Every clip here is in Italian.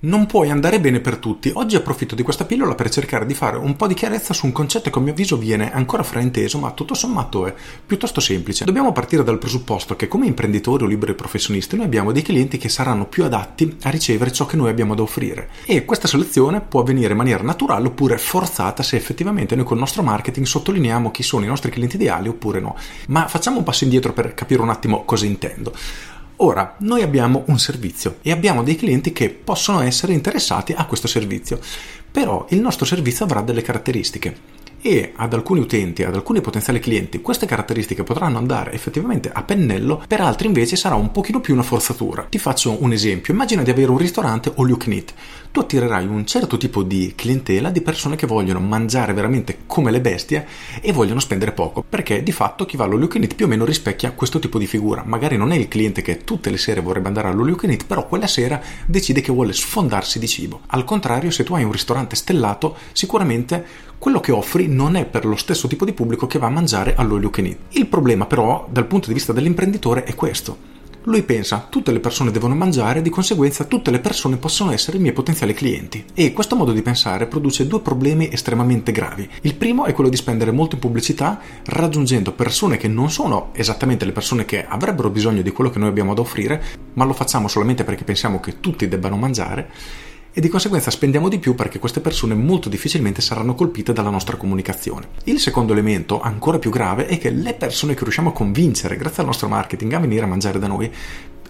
Non puoi andare bene per tutti. Oggi approfitto di questa pillola per cercare di fare un po' di chiarezza su un concetto che a mio avviso viene ancora frainteso, ma tutto sommato è piuttosto semplice. Dobbiamo partire dal presupposto che come imprenditori o liberi professionisti noi abbiamo dei clienti che saranno più adatti a ricevere ciò che noi abbiamo da offrire. E questa selezione può avvenire in maniera naturale oppure forzata se effettivamente noi col nostro marketing sottolineiamo chi sono i nostri clienti ideali oppure no. Ma facciamo un passo indietro per capire un attimo cosa intendo. Ora, noi abbiamo un servizio e abbiamo dei clienti che possono essere interessati a questo servizio, però il nostro servizio avrà delle caratteristiche e ad alcuni utenti, ad alcuni potenziali clienti, queste caratteristiche potranno andare effettivamente a pennello, per altri invece sarà un pochino più una forzatura. Ti faccio un esempio, immagina di avere un ristorante all you. Tu attirerai un certo tipo di clientela di persone che vogliono mangiare veramente come le bestie e vogliono spendere poco, perché di fatto chi va all'all you più o meno rispecchia questo tipo di figura. Magari non è il cliente che tutte le sere vorrebbe andare all'all you però quella sera decide che vuole sfondarsi di cibo. Al contrario, se tu hai un ristorante stellato, sicuramente quello che offri non è per lo stesso tipo di pubblico che va a mangiare you can eat. Il problema però, dal punto di vista dell'imprenditore, è questo. Lui pensa, tutte le persone devono mangiare, di conseguenza tutte le persone possono essere i miei potenziali clienti. E questo modo di pensare produce due problemi estremamente gravi. Il primo è quello di spendere molto in pubblicità, raggiungendo persone che non sono esattamente le persone che avrebbero bisogno di quello che noi abbiamo da offrire, ma lo facciamo solamente perché pensiamo che tutti debbano mangiare e di conseguenza spendiamo di più perché queste persone molto difficilmente saranno colpite dalla nostra comunicazione. Il secondo elemento, ancora più grave, è che le persone che riusciamo a convincere grazie al nostro marketing a venire a mangiare da noi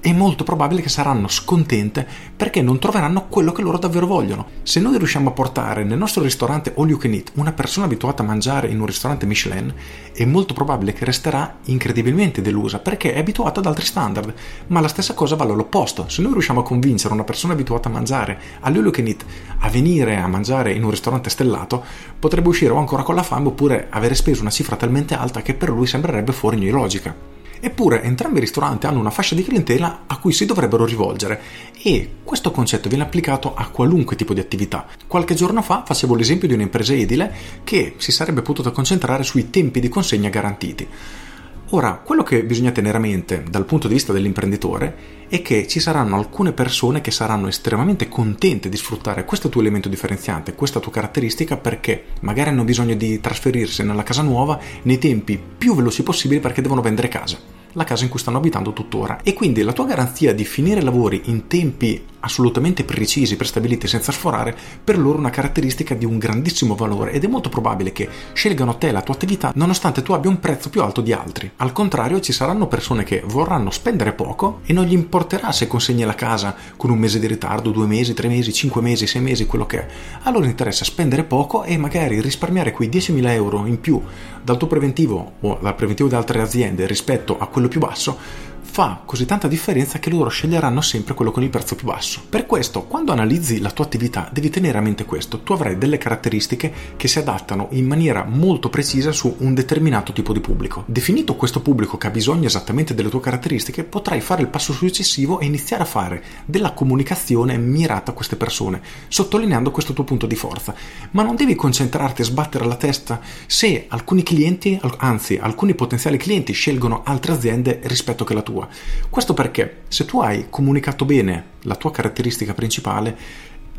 è molto probabile che saranno scontente perché non troveranno quello che loro davvero vogliono. Se noi riusciamo a portare nel nostro ristorante all you can eat una persona abituata a mangiare in un ristorante Michelin, è molto probabile che resterà incredibilmente delusa perché è abituata ad altri standard. Ma la stessa cosa vale all'opposto. Se noi riusciamo a convincere una persona abituata a mangiare all you can eat a venire a mangiare in un ristorante stellato, potrebbe uscire o ancora con la fame oppure avere speso una cifra talmente alta che per lui sembrerebbe fuori ogni logica. Eppure entrambi i ristoranti hanno una fascia di clientela a cui si dovrebbero rivolgere e questo concetto viene applicato a qualunque tipo di attività. Qualche giorno fa facevo l'esempio di un'impresa edile che si sarebbe potuta concentrare sui tempi di consegna garantiti. Ora, quello che bisogna tenere a mente dal punto di vista dell'imprenditore è che ci saranno alcune persone che saranno estremamente contente di sfruttare questo tuo elemento differenziante, questa tua caratteristica perché magari hanno bisogno di trasferirsi nella casa nuova nei tempi più veloci possibili perché devono vendere casa la casa in cui stanno abitando tuttora. E quindi la tua garanzia di finire i lavori in tempi assolutamente precisi, prestabiliti senza sforare, per loro è una caratteristica di un grandissimo valore ed è molto probabile che scelgano te la tua attività nonostante tu abbia un prezzo più alto di altri. Al contrario, ci saranno persone che vorranno spendere poco e non gli importerà se consegni la casa con un mese di ritardo, due mesi, tre mesi, cinque mesi, sei mesi, quello che è. A loro interessa spendere poco e magari risparmiare quei 10.000 euro in più dal tuo preventivo o dal preventivo di altre aziende rispetto a quello più basso fa così tanta differenza che loro sceglieranno sempre quello con il prezzo più basso. Per questo, quando analizzi la tua attività, devi tenere a mente questo. Tu avrai delle caratteristiche che si adattano in maniera molto precisa su un determinato tipo di pubblico. Definito questo pubblico che ha bisogno esattamente delle tue caratteristiche, potrai fare il passo successivo e iniziare a fare della comunicazione mirata a queste persone, sottolineando questo tuo punto di forza. Ma non devi concentrarti e sbattere la testa se alcuni clienti, anzi alcuni potenziali clienti scelgono altre aziende rispetto che la tua. Questo perché se tu hai comunicato bene la tua caratteristica principale,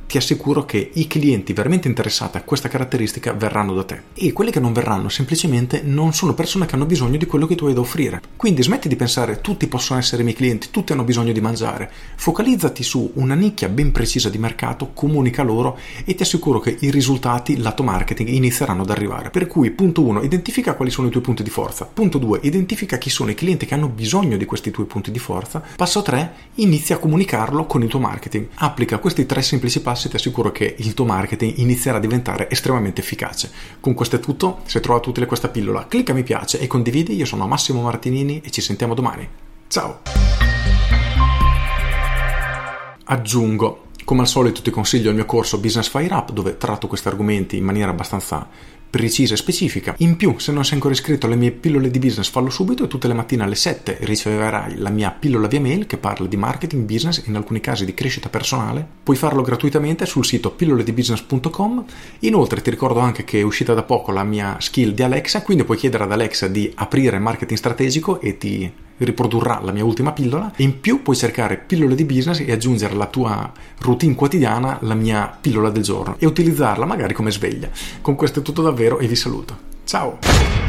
ti assicuro che i clienti veramente interessati a questa caratteristica verranno da te e quelli che non verranno semplicemente non sono persone che hanno bisogno di quello che tu hai da offrire. Quindi smetti di pensare tutti possono essere i miei clienti, tutti hanno bisogno di mangiare. Focalizzati su una nicchia ben precisa di mercato, comunica loro e ti assicuro che i risultati lato marketing inizieranno ad arrivare. Per cui punto 1, identifica quali sono i tuoi punti di forza. Punto 2, identifica chi sono i clienti che hanno bisogno di questi tuoi punti di forza. Passo 3, inizia a comunicarlo con il tuo marketing. Applica questi tre semplici passi passi ti assicuro che il tuo marketing inizierà a diventare estremamente efficace. Con questo è tutto, se hai trovato utile questa pillola clicca mi piace e condividi, io sono Massimo Martinini e ci sentiamo domani. Ciao! Aggiungo come al solito ti consiglio il mio corso Business Fire Up dove tratto questi argomenti in maniera abbastanza precisa e specifica. In più, se non sei ancora iscritto alle mie pillole di business, fallo subito e tutte le mattine alle 7 riceverai la mia pillola via mail che parla di marketing, business e in alcuni casi di crescita personale. Puoi farlo gratuitamente sul sito pilloledibusiness.com. Inoltre ti ricordo anche che è uscita da poco la mia skill di Alexa, quindi puoi chiedere ad Alexa di aprire marketing strategico e ti riprodurrà la mia ultima pillola e in più puoi cercare pillole di business e aggiungere alla tua routine quotidiana la mia pillola del giorno e utilizzarla magari come sveglia. Con questo è tutto davvero e vi saluto. Ciao!